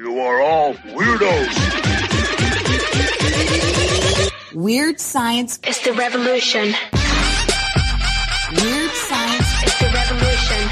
You are all weirdos. Weird science is the revolution. Weird science is the revolution.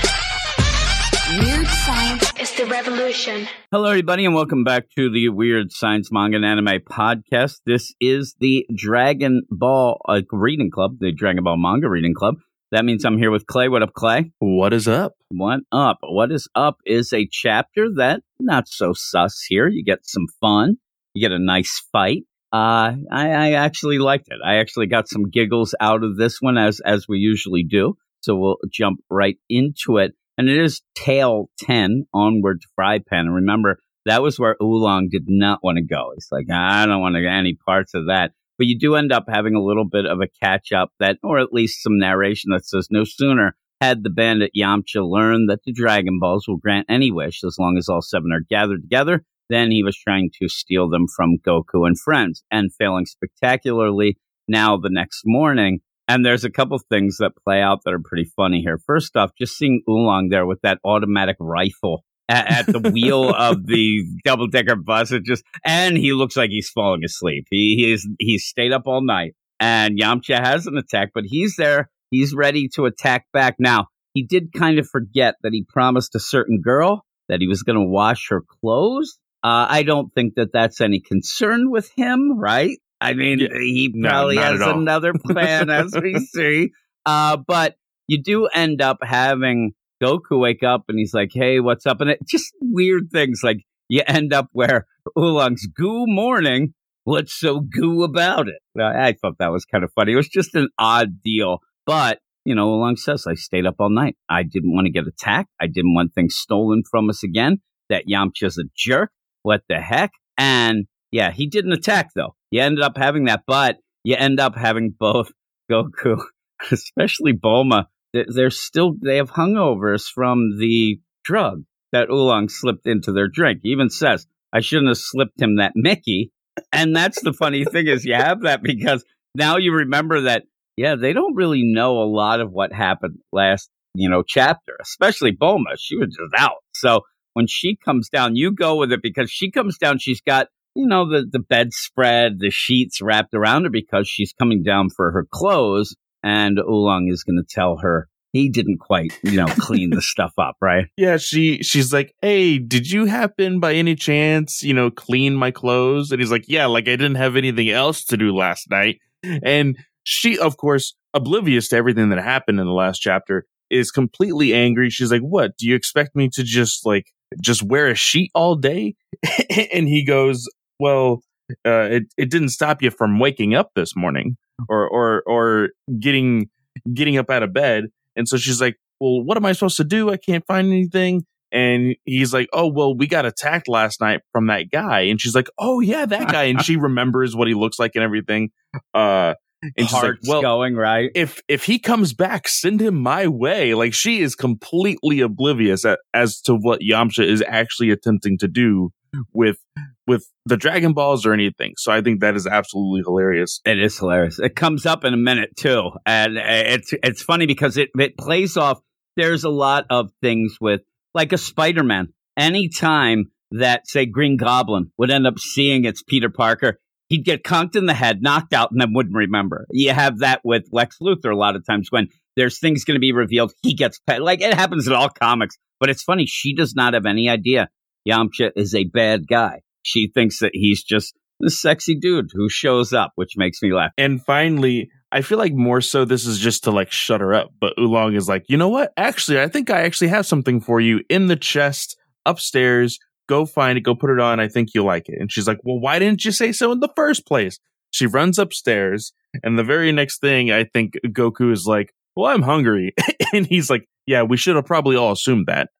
Weird science is the revolution. Hello, everybody, and welcome back to the Weird Science Manga and Anime Podcast. This is the Dragon Ball uh, Reading Club, the Dragon Ball Manga Reading Club. That means I'm here with Clay. What up, Clay? What is up? What up? What is up is a chapter that not so sus here. You get some fun. You get a nice fight. Uh, I, I actually liked it. I actually got some giggles out of this one as as we usually do. So we'll jump right into it. And it is Tale 10, Onward to Fry Pan. And remember, that was where Oolong did not want to go. He's like, I don't want to get any parts of that. But you do end up having a little bit of a catch up that, or at least some narration that says no sooner had the bandit Yamcha learned that the Dragon Balls will grant any wish as long as all seven are gathered together. Then he was trying to steal them from Goku and friends and failing spectacularly. Now, the next morning, and there's a couple things that play out that are pretty funny here. First off, just seeing Oolong there with that automatic rifle at, at the wheel of the double decker bus, it just and he looks like he's falling asleep. He, he is he's stayed up all night, and Yamcha has an attack, but he's there. He's ready to attack back. Now he did kind of forget that he promised a certain girl that he was going to wash her clothes. Uh, I don't think that that's any concern with him, right? I mean, Yeah. he probably not has another plan, as we see. Uh, but you do end up having Goku wake up and he's like, "Hey, what's up?" And it just weird things like you end up where Oolong's goo morning. What's so goo about it? I thought that was kind of funny. It was just an odd deal, but you know, Oolong says, "I stayed up all night. I didn't want to get attacked. I didn't want things stolen from us again. That Yamcha's a jerk. What the heck?" And yeah, he didn't attack though. You ended up having that, but you end up having both Goku, especially Bulma. They're, still they have hungovers from the drug that Oolong slipped into their drink. He even says, "I shouldn't have slipped him that Mickey." And that's the funny thing is you have that because now you remember that. Yeah, they don't really know a lot of what happened last you know chapter, especially Bulma. She was just out. So when she comes down, you go with it because she comes down. She's got you know, the, the bedspread, the sheets wrapped around her because she's coming down for her clothes. And Oolong is going to tell her he didn't quite, you know, clean the stuff up, right? Yeah, she she's like, "Hey, did you happen by any chance, you know, clean my clothes?" And he's like, "Yeah, like I didn't have anything else to do last night." And she, of course, oblivious to everything that happened in the last chapter, is completely angry. She's like, "What? Do you expect me to just like just wear a sheet all day?" and he goes, "Well, uh, it it didn't stop you from waking up this morning or or or getting getting up out of bed." And so she's like, "Well, what am I supposed to do? I can't find anything." And he's like, "Oh, well, we got attacked last night from that guy." And she's like, "Oh yeah, that guy." and she remembers what he looks like and everything. Uh, and she's like, "Well, going, right? if if he comes back, send him my way." Like she is completely oblivious at, as to what Yamcha is actually attempting to do with with the Dragon Balls or anything. So I think that is absolutely hilarious. It is hilarious. It comes up in a minute too, and uh, it's it's funny because it it plays off. There's a lot of things with like a Spider-Man. Anytime that say Green Goblin would end up seeing it's Peter Parker, he'd get conked in the head, knocked out, and then wouldn't remember. You have that with Lex Luthor a lot of times when there's things going to be revealed, he gets pet. Like it happens in all comics, but it's funny. She does not have any idea Yamcha is a bad guy. She thinks that he's just the sexy dude who shows up, which makes me laugh. And finally, I feel like more so this is just to like shut her up. But Oolong is like, you know what? Actually, I think I actually have something for you in the chest upstairs. Go find it. Go put it on. I think you'll like it. And she's like, well, why didn't you say so in the first place? She runs upstairs, and the very next thing, I think Goku is like, well, I'm hungry, and he's like, yeah, we should have probably all assumed that.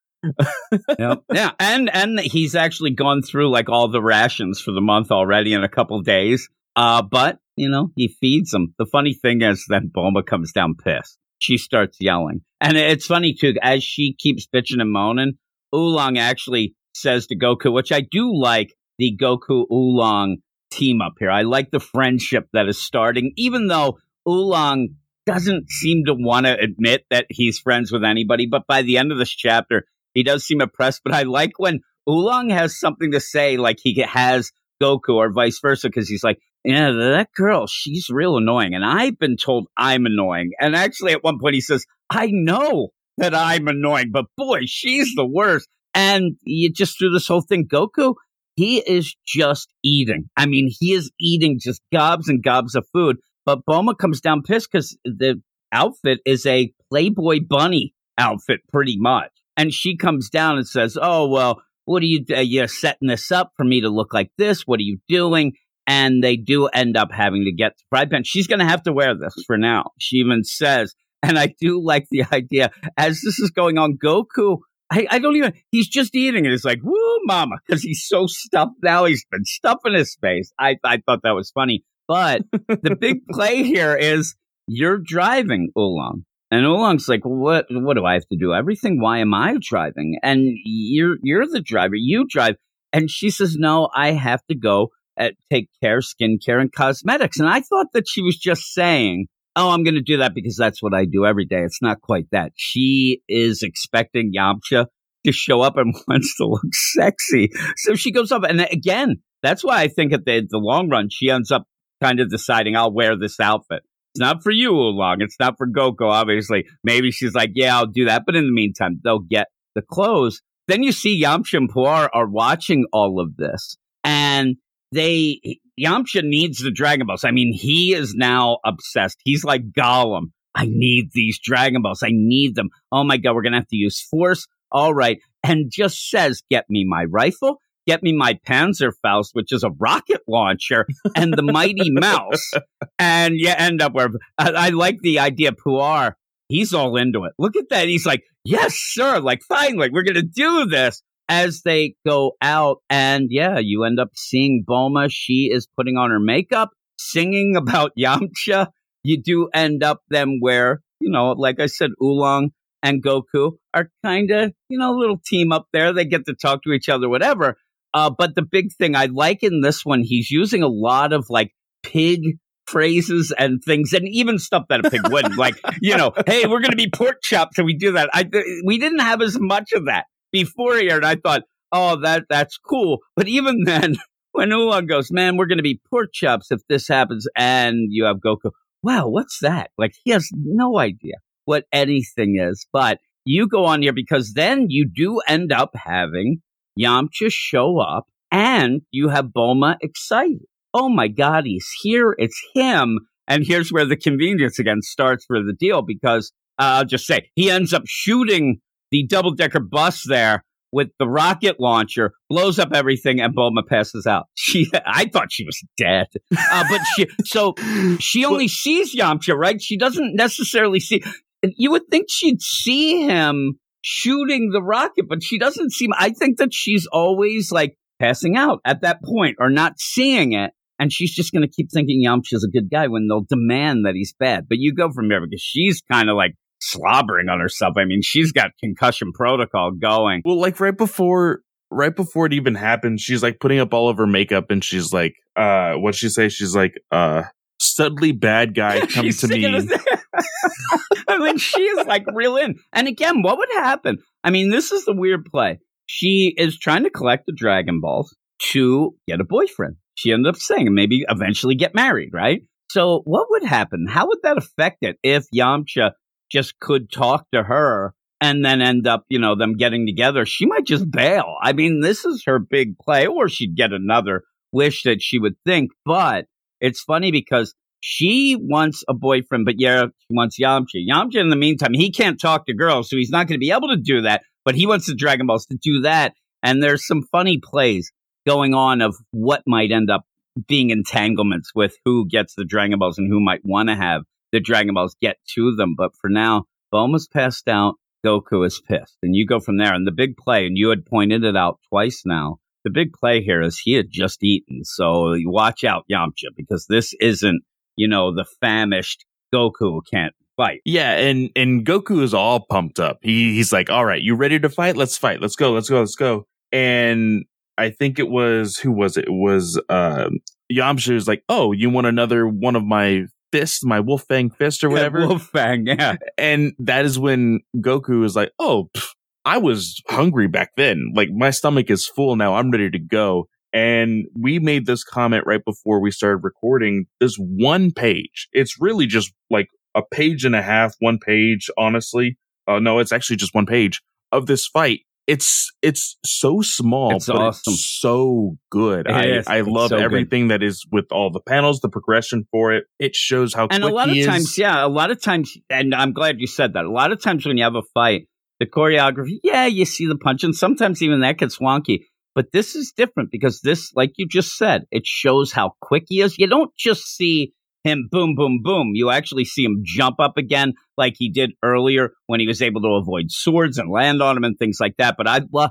Yep. yeah, and and he's actually gone through like all the rations for the month already in a couple days. Uh, but you know he feeds them. The funny thing is, then Bulma comes down pissed. She starts yelling, and it's funny too. As she keeps bitching and moaning, Oolong actually says to Goku, which I do like the Goku Oolong team up here. I like the friendship that is starting, even though Oolong doesn't seem to want to admit that he's friends with anybody. But by the end of this chapter, he does seem oppressed. But I like when Oolong has something to say, like he has Goku or vice versa, because he's like, yeah, that girl, she's real annoying. And I've been told I'm annoying. And actually, at one point, he says, I know that I'm annoying, but boy, she's the worst. And you just through this whole thing, Goku, he is just eating. I mean, he is eating just gobs and gobs of food. But Bulma comes down pissed because the outfit is a Playboy bunny outfit, pretty much. And she comes down and says, Oh, well, what are you, uh, you're setting this up for me to look like this? What are you doing? And they do end up having to get the fry pan. She's going to have to wear this for now. She even says, and I do like the idea as this is going on, Goku. I, I don't even, he's just eating it. It's like, woo, mama, because he's so stuffed now. He's been stuffing his face. I, I thought that was funny. But the big play here is you're driving Oolong. And Oolong's like, what, what do I have to do? Everything. Why am I driving? And you're, you're the driver. You drive. And she says, no, I have to go at, take care, skincare and cosmetics. And I thought that she was just saying, oh, I'm going to do that because that's what I do every day. It's not quite that. She is expecting Yamcha to show up and wants to look sexy. So she goes up. And again, that's why I think at the, the long run, she ends up kind of deciding, I'll wear this outfit. It's not for you, Oolong. It's not for Goku, obviously. Maybe she's like, yeah, I'll do that. But in the meantime, they'll get the clothes. Then you see Yamcha and Puar are watching all of this. And they, Yamcha needs the Dragon Balls. I mean, he is now obsessed. He's like Gollum. I need these Dragon Balls. I need them. Oh my God, we're going to have to use force. All right. And just says, get me my rifle get me my Panzerfaust, which is a rocket launcher, and the Mighty Mouse. And you end up where I, I like the idea, Puar. He's all into it. Look at that. He's like, yes, sir. Like, finally, we're going to do this as they go out. And yeah, you end up seeing Bulma. She is putting on her makeup, singing about Yamcha. You do end up them where, you know, like I said, Oolong and Goku are kind of, you know, a little team up there. They get to talk to each other, whatever. Uh, but the big thing I like in this one, he's using a lot of like pig phrases and things, and even stuff that a pig wouldn't. like, you know, hey, we're going to be pork chops, and we do that. I we didn't have as much of that before here, and I thought, oh, that that's cool. But even then, when Oolong goes, man, we're going to be pork chops if this happens, and you have Goku, wow, what's that? Like, he has no idea what anything is, but you go on here because then you do end up having Yamcha show up and you have Bulma excited. Oh my God, he's here. It's him. And here's where the convenience again starts for the deal because uh, I'll just say he ends up shooting the double decker bus there with the rocket launcher, blows up everything, and Bulma passes out. She, I thought she was dead, uh, but she, so she only sees Yamcha, right? She doesn't necessarily see. You would think she'd see him shooting the rocket, but she doesn't seem, I think that she's always like passing out at that point or not seeing it. And she's just going to keep thinking Yamcha's a good guy when they'll demand that he's bad. But you go from there because she's kind of like slobbering on herself. I mean, she's got concussion protocol going. Well, like right before, right before it even happened, she's like putting up all of her makeup and she's like, uh, what she say? She's like, uh, studly bad guy come to me. I mean, she is like real in. And again, what would happen? I mean, this is the weird play. She is trying to collect the Dragon Balls to get a boyfriend. She ended up saying maybe eventually get married, right? So what would happen? How would that affect it if Yamcha just could talk to her and then end up, you know, them getting together? She might just bail. I mean, this is her big play, or she'd get another wish that she would think. But it's funny because she wants a boyfriend, but yeah, she wants Yamcha. Yamcha, in the meantime, he can't talk to girls, so he's not going to be able to do that. But he wants the Dragon Balls to do that. And there's some funny plays going on of what might end up being entanglements with who gets the Dragon Balls and who might want to have the Dragon Balls get to them. But for now, Bulma's passed out. Goku is pissed. And you go from there. And the big play, and you had pointed it out twice now, the big play here is he had just eaten. So watch out, Yamcha, because this isn't you know, the famished Goku can't fight. Yeah, and and Goku is all pumped up. He he's like, "All right, you ready to fight? Let's fight. Let's go. Let's go. Let's go." And I think it was who was it? It was um Yamcha is like, "Oh, you want another one of my fists, my Wolf Fang fist or whatever?" Yeah, Wolf Fang, yeah. And that is when Goku is like, "Oh, pff, I was hungry back then. Like my stomach is full now. I'm ready to go. And we made this comment right before we started recording. This one page. It's really just like a page and a half, one page, honestly. Uh, no, it's actually just one page of this fight. It's it's so small, It's but awesome. it's so good. It I. I love so good. everything that is with all the panels, the progression for it. It shows how and a lot of is. times, yeah, a lot of times, and I'm glad you said that. A lot of times when you have a fight, the choreography, yeah, you see the punch, and sometimes even that gets wonky. But this is different because this, like you just said, it shows how quick he is. You don't just see him boom, boom, boom. You actually see him jump up again like he did earlier when he was able to avoid swords and land on them and things like that. But I love,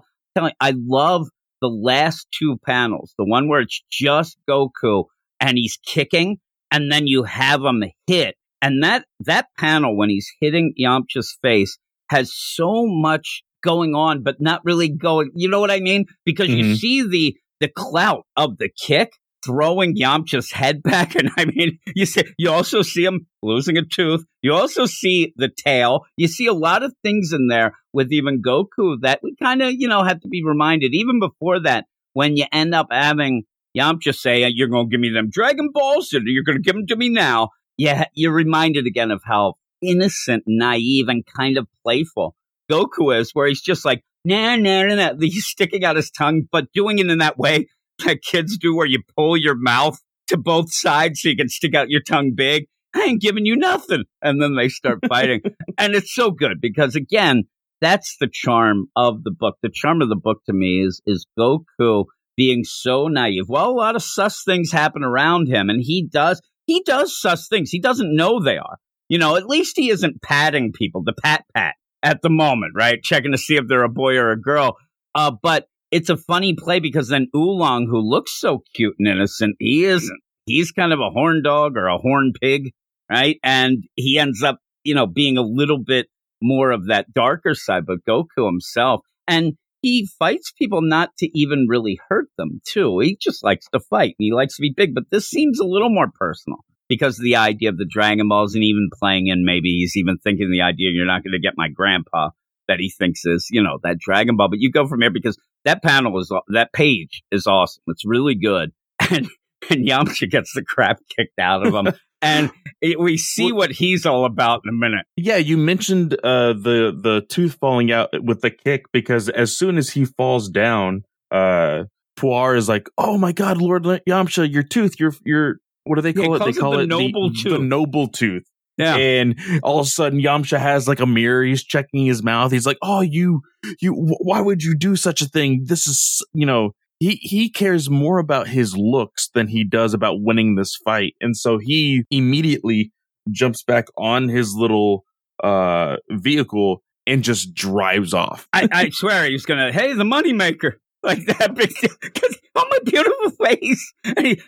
I love the last two panels, the one where it's just Goku and he's kicking, and then you have him hit, and that that panel when he's hitting Yamcha's face has so much going on, but not really going. You know what I mean? Because you Mhm. see the the clout of the kick throwing Yamcha's head back, and I mean, you see, you also see him losing a tooth. You also see the tail. You see a lot of things in there with even Goku that we kind of, you know, have to be reminded. Even before that, when you end up having Yamcha say, "You're going to give me them Dragon Balls, and you're going to give them to me now." Yeah, you're reminded again of how innocent, naive, and kind of playful Goku is, where he's just like, nah, nah, nah, nah. He's sticking out his tongue, but doing it in that way that kids do, where you pull your mouth to both sides so you can stick out your tongue big. I ain't giving you nothing. And then they start fighting. and it's so good because, again, that's the charm of the book. The charm of the book to me is, is Goku being so naive. Well, a lot of sus things happen around him, and he does, he does sus things. He doesn't know they are. You know, at least he isn't patting people, the pat pat at the moment, right? Checking to see if they're a boy or a girl. Uh, but it's a funny play because then Oolong, who looks so cute and innocent, he isn't. He's kind of a horn dog or a horn pig, right? And he ends up, you know, being a little bit more of that darker side, but Goku himself. And he fights people not to even really hurt them, too. He just likes to fight and he likes to be big, but this seems a little more personal because of the idea of the Dragon Balls and even playing in maybe he's even thinking the idea you're not going to get my grandpa that he thinks is, you know, that Dragon Ball. But you go from here because that panel is, that page is awesome. It's really good. And, and Yamcha gets the crap kicked out of him. and it, we see what he's all about in a minute. Yeah, you mentioned uh, the the tooth falling out with the kick because as soon as he falls down, uh, Puar is like, "Oh my God, Lord Yamcha, your tooth, your your what do they Yeah, call it? calls They it call the it noble the, tooth. the noble tooth." Yeah. And all of a sudden, Yamcha has like a mirror. He's checking his mouth. He's like, "Oh, you, you, why would you do such a thing? This is, you know." He he cares more about his looks than he does about winning this fight, and so he immediately jumps back on his little uh vehicle and just drives off. I, I swear he's gonna. Hey, the moneymaker, like that. Because oh my beautiful face.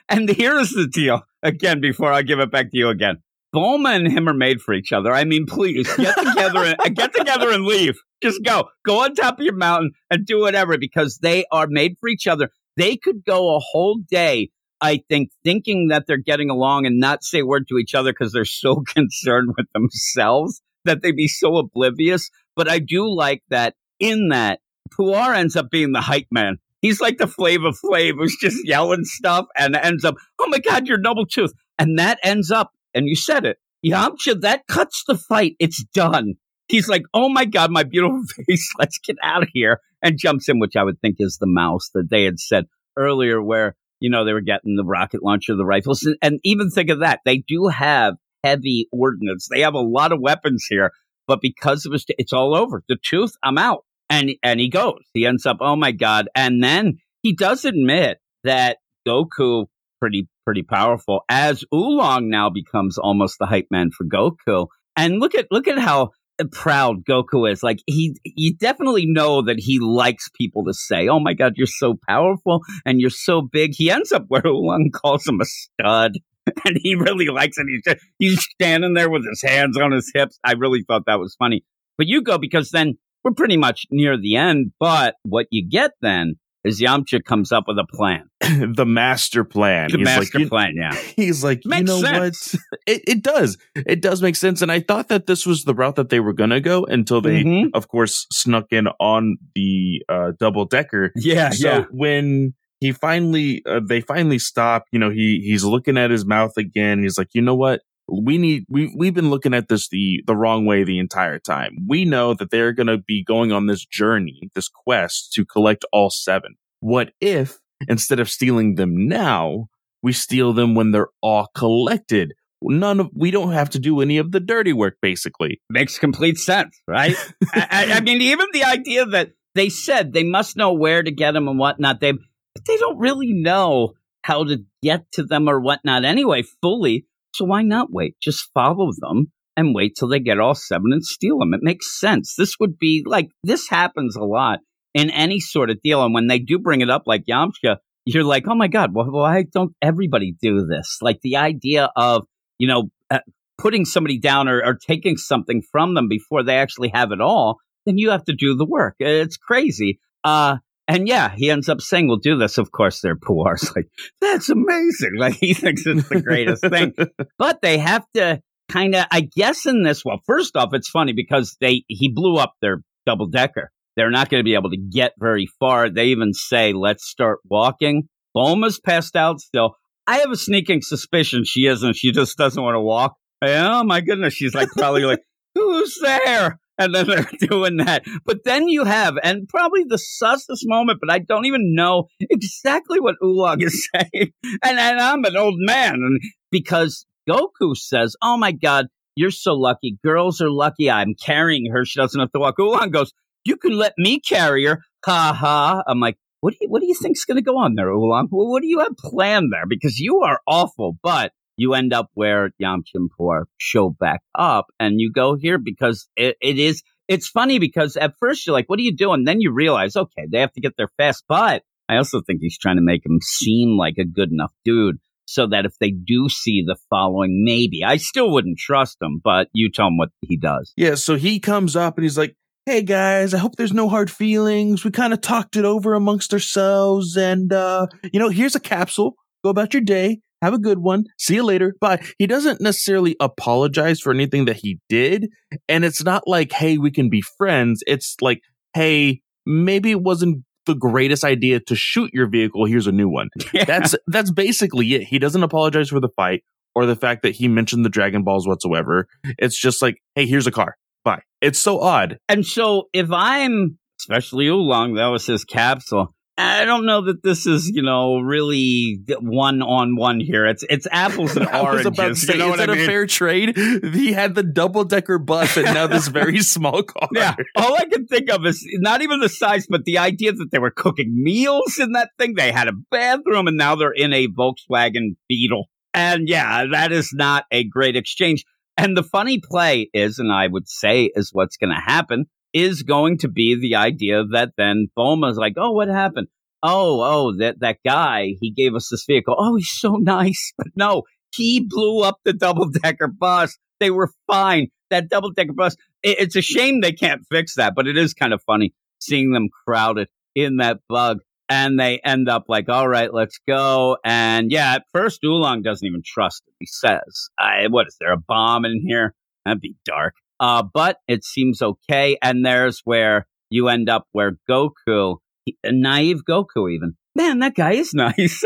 And here's the deal. Again, before I give it back to you again, Bulma and him are made for each other. I mean, please get together and get together and leave. Just go, go on top of your mountain and do whatever because they are made for each other. They could go a whole day. I think thinking that they're getting along and not say a word to each other because they're so concerned with themselves that they be so oblivious. But I do like that in that Puar ends up being the hype man. He's like the Flava Flav who's just yelling stuff and ends up, oh my God, you're double tooth. And that ends up, and you said it, Yamcha, that cuts the fight. It's done. He's like, oh my God, my beautiful face, let's get out of here. And jumps in, which I would think is the mouse that they had said earlier, where, you know, they were getting the rocket launcher, the rifles. And, even think of that. They do have heavy ordnance. They have a lot of weapons here, but because of his, it's all over. The tooth, I'm out. And, and he goes. He ends up, oh my God. And then he does admit that Goku, pretty, pretty powerful, as Oolong now becomes almost the hype man for Goku. And look at, look at how proud Goku is. Like he, you definitely know that he likes people to say, "Oh my God, you're so powerful and you're so big." He ends up where Oolong calls him a stud, and he really likes it. He's just, he's standing there with his hands on his hips. I really thought that was funny. But you go because then we're pretty much near the end. But what you get then is Yamcha comes up with a plan. the master plan. The He's master like, you- plan, yeah. He's like, you Makes know sense. what? It, it does. It does make sense. And I thought that this was the route that they were going to go until they, Mhm. of course, snuck in on the uh, double decker. Yeah, so when he finally, uh, they finally stop, you know, he, he's looking at his mouth again. He's like, you know what? We need, we, we've been looking at this the, the wrong way the entire time. We know that they're going to be going on this journey, this quest to collect all seven. What if instead of stealing them now, we steal them when they're all collected? None of, we don't have to do any of the dirty work, basically. Makes complete sense, right? I, I, mean, even the idea that they said they must know where to get them and whatnot, they, but they don't really know how to get to them or whatnot anyway, fully. So why not wait? Just follow them and wait till they get all seven and steal them. It makes sense. This would be like, this happens a lot in any sort of deal. And when they do bring it up like Yamcha, you're like, oh my God, wh- why don't everybody do this? Like the idea of, you know, uh, putting somebody down or, or taking something from them before they actually have it all, then you have to do the work. It's crazy. Uh, and yeah, he ends up saying, we'll do this. Of course, they're Puar's like, that's amazing. Like he thinks it's the greatest thing. But they have to kind of, I guess in this, well, first off, it's funny because they, he blew up their double decker. They're not going to be able to get very far. They even say, let's start walking. Bulma's passed out still. I have a sneaking suspicion she isn't. She just doesn't want to walk. Oh my goodness. She's like, probably like, who's there? And then they're doing that. But then you have, and probably the sussest moment, but I don't even know exactly what Oolong is saying. And, and I'm an old man. And because Goku says, Oh my God, you're so lucky. Girls are lucky. I'm carrying her. She doesn't have to walk. Oolong goes, You can let me carry her. Ha ha. I'm like, what do you what do you think's gonna go on there, Oolong? Well, what do you have planned there? Because you are awful, but you end up where and Puar show back up and you go here because it, it is it's funny because at first you're like, what are you doing? Then you realize, okay, they have to get there fast. But I also think he's trying to make him seem like a good enough dude so that if they do see the following, maybe I still wouldn't trust him, but you tell him what he does. Yeah, so he comes up and he's like, Hey guys, I hope there's no hard feelings. We kind of talked it over amongst ourselves and uh, you know, here's a capsule. Go about your day. Have a good one. See you later. Bye. He doesn't necessarily apologize for anything that he did. And it's not like, hey, we can be friends. It's like, hey, maybe it wasn't the greatest idea to shoot your vehicle. Here's a new one. That's that's basically it. He doesn't apologize for the fight or the fact that he mentioned the Dragon Balls whatsoever. It's just like, hey, here's a car. Bye. It's so odd. And so if I'm, especially Oolong, that was his capsule. I don't know that this is, you know, really one on one here. It's it's apples and oranges. say, you know is what I that mean? a fair trade? He had the double decker bus and now this very small car. Yeah, all I can think of is not even the size, but the idea that they were cooking meals in that thing. They had a bathroom, and now they're in a Volkswagen Beetle. And yeah, that is not a great exchange. And the funny play is, and I would say is what's going to happen, is going to be the idea that then Bulma's like, oh, what happened? Oh, oh, that, that guy, he gave us this vehicle. Oh, he's so nice. But no, he blew up the double decker bus. They were fine. That double decker bus, it- it's a shame they can't fix that, but it is kind of funny seeing them crowded in that bug. And they end up like, all right, let's go. And yeah, at first, Oolong doesn't even trust it. He says, I, what is there, a bomb in here? That'd be dark. Uh, but it seems okay. And there's where you end up where Goku, he- naive Goku even, man, that guy is nice.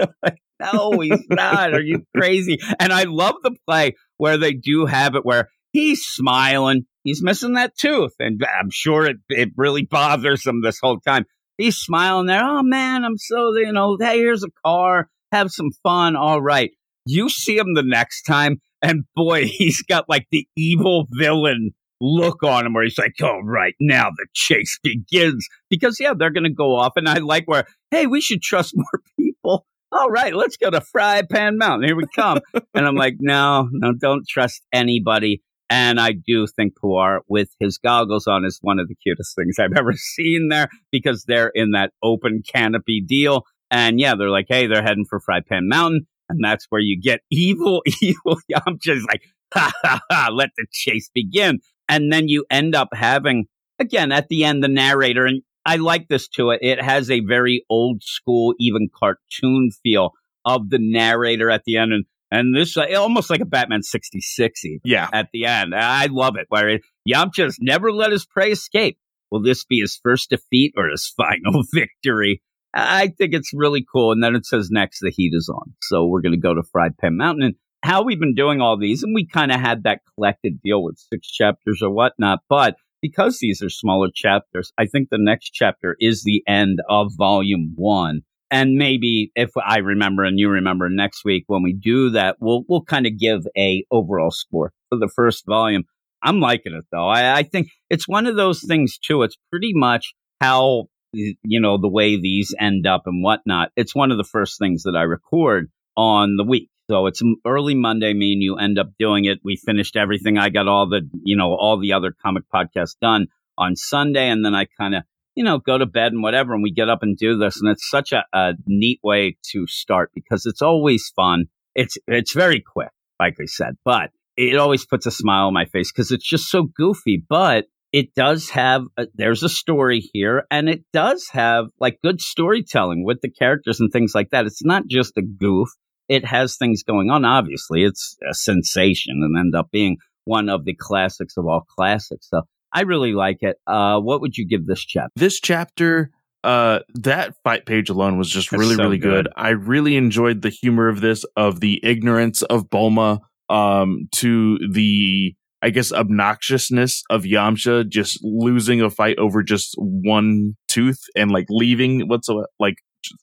No, he's not. Are you crazy? And I love the play where they do have it where he's smiling. He's missing that tooth. And I'm sure it, it really bothers him this whole time. He's smiling there. Oh man, I'm so, you know, hey, here's a car. Have some fun. All right. You see him the next time, and boy, he's got like the evil villain look on him where he's like, all right, now the chase begins. Because, yeah, they're going to go off. And I like where, hey, we should trust more people. All right, let's go to Fry Pan Mountain. Here we come. and I'm like, no, no, don't trust anybody. And I do think Puar with his goggles on is one of the cutest things I've ever seen there because they're in that open canopy deal. And yeah, they're like, hey, they're heading for Fry Pan Mountain. And that's where you get evil, evil Yamcha's like, ha ha ha, let the chase begin. And then you end up having, again, at the end, the narrator, and I like this to it. It has a very old school, even cartoon feel of the narrator at the end. And, and this, uh, almost like a Batman 66 even Yeah. at the end. I love it. Where Yamcha's never let his prey escape. Will this be his first defeat or his final victory? I think it's really cool. And then it says next, the heat is on. So we're going to go to Fried Pan Mountain. And how we've been doing all these, and we kind of had that collected deal with six chapters or whatnot. But because these are smaller chapters, I think the next chapter is the end of volume one. And maybe if I remember and you remember next week when we do that, we'll we'll kind of give a overall score for the first volume. I'm liking it though. I, I think it's one of those things too. It's pretty much how you know the way these end up and whatnot. It's one of the first things that I record on the week. So it's early Monday. Me and you end up doing it. We finished everything. I got all the you know all the other comic podcasts done on Sunday, and then I kind of you know go to bed and whatever, and we get up and do this, and it's such a, a neat way to start because it's always fun. It's it's very quick, like I said, but it always puts a smile on my face because it's just so goofy, but it does have a, there's a story here and it does have like good storytelling with the characters and things like that it's not just a goof it has things going on obviously it's a sensation and end up being one of the classics of all classics so i really like it uh what would you give this chapter This chapter, uh, that fight page alone was just really, so really good. good. I really enjoyed the humor of this, of the ignorance of Bulma, um, to the, I guess, obnoxiousness of Yamcha just losing a fight over just one tooth and like leaving whatsoever, like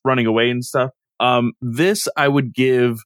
running away and stuff. Um, this I would give,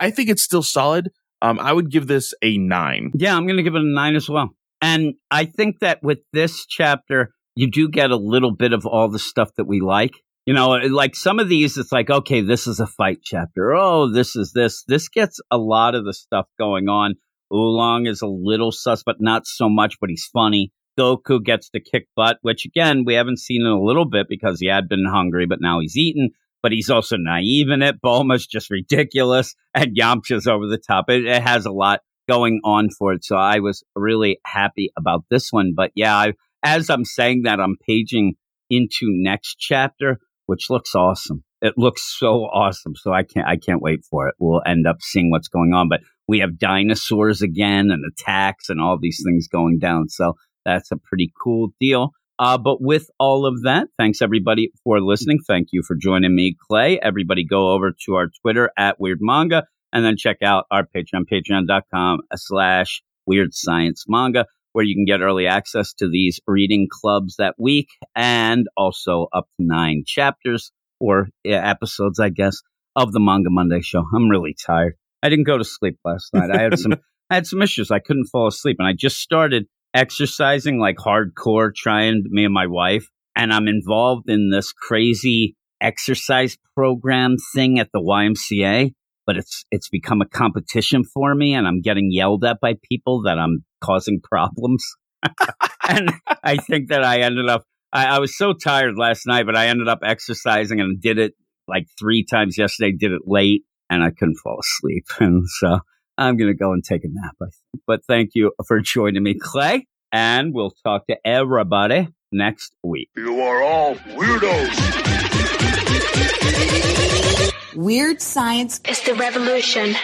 I think it's still solid. Um, I would give this a nine. Yeah, I'm going to give it a nine as well. And I think that with this chapter, you do get a little bit of all the stuff that we like. You know, like some of these, it's like, okay, this is a fight chapter. Oh, this is this. This gets a lot of the stuff going on. Oolong is a little sus, but not so much, but he's funny. Goku gets to kick butt, which again, we haven't seen in a little bit because he had been hungry, but now he's eaten. But he's also naive in it. Bulma's just ridiculous, and Yamcha's over the top. It, it has a lot going on for it. So I was really happy about this one. But yeah, I, as I'm saying that, I'm paging into next chapter, which looks awesome. It looks so awesome. So I can't, I can't wait for it. We'll end up seeing what's going on. But we have dinosaurs again and attacks and all these things going down. So that's a pretty cool deal. Uh, but with all of that, thanks everybody for listening. Thank you for joining me, Clay. Everybody go over to our Twitter at Weird Manga and then check out our Patreon, patreon.com slash Weird Science Manga, where you can get early access to these reading clubs that week and also up to nine chapters or episodes, I guess, of the Manga Monday show. I'm really tired. I didn't go to sleep last night. I had some I had some issues. I couldn't fall asleep and I just started exercising like hardcore trying me and my wife and I'm involved in this crazy exercise program thing at the YMCA but it's it's become a competition for me and I'm getting yelled at by people that I'm causing problems. And I think that I ended up I, I was so tired last night but I ended up exercising and did it like three times yesterday did it late and I couldn't fall asleep. And so I'm going to go and take a nap. I think. But thank you for joining me, Clay. And we'll talk to everybody next week. You are all weirdos. Weird science. is the revolution.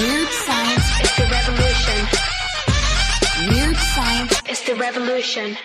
Weird science. is the revolution. Weird science. is the revolution.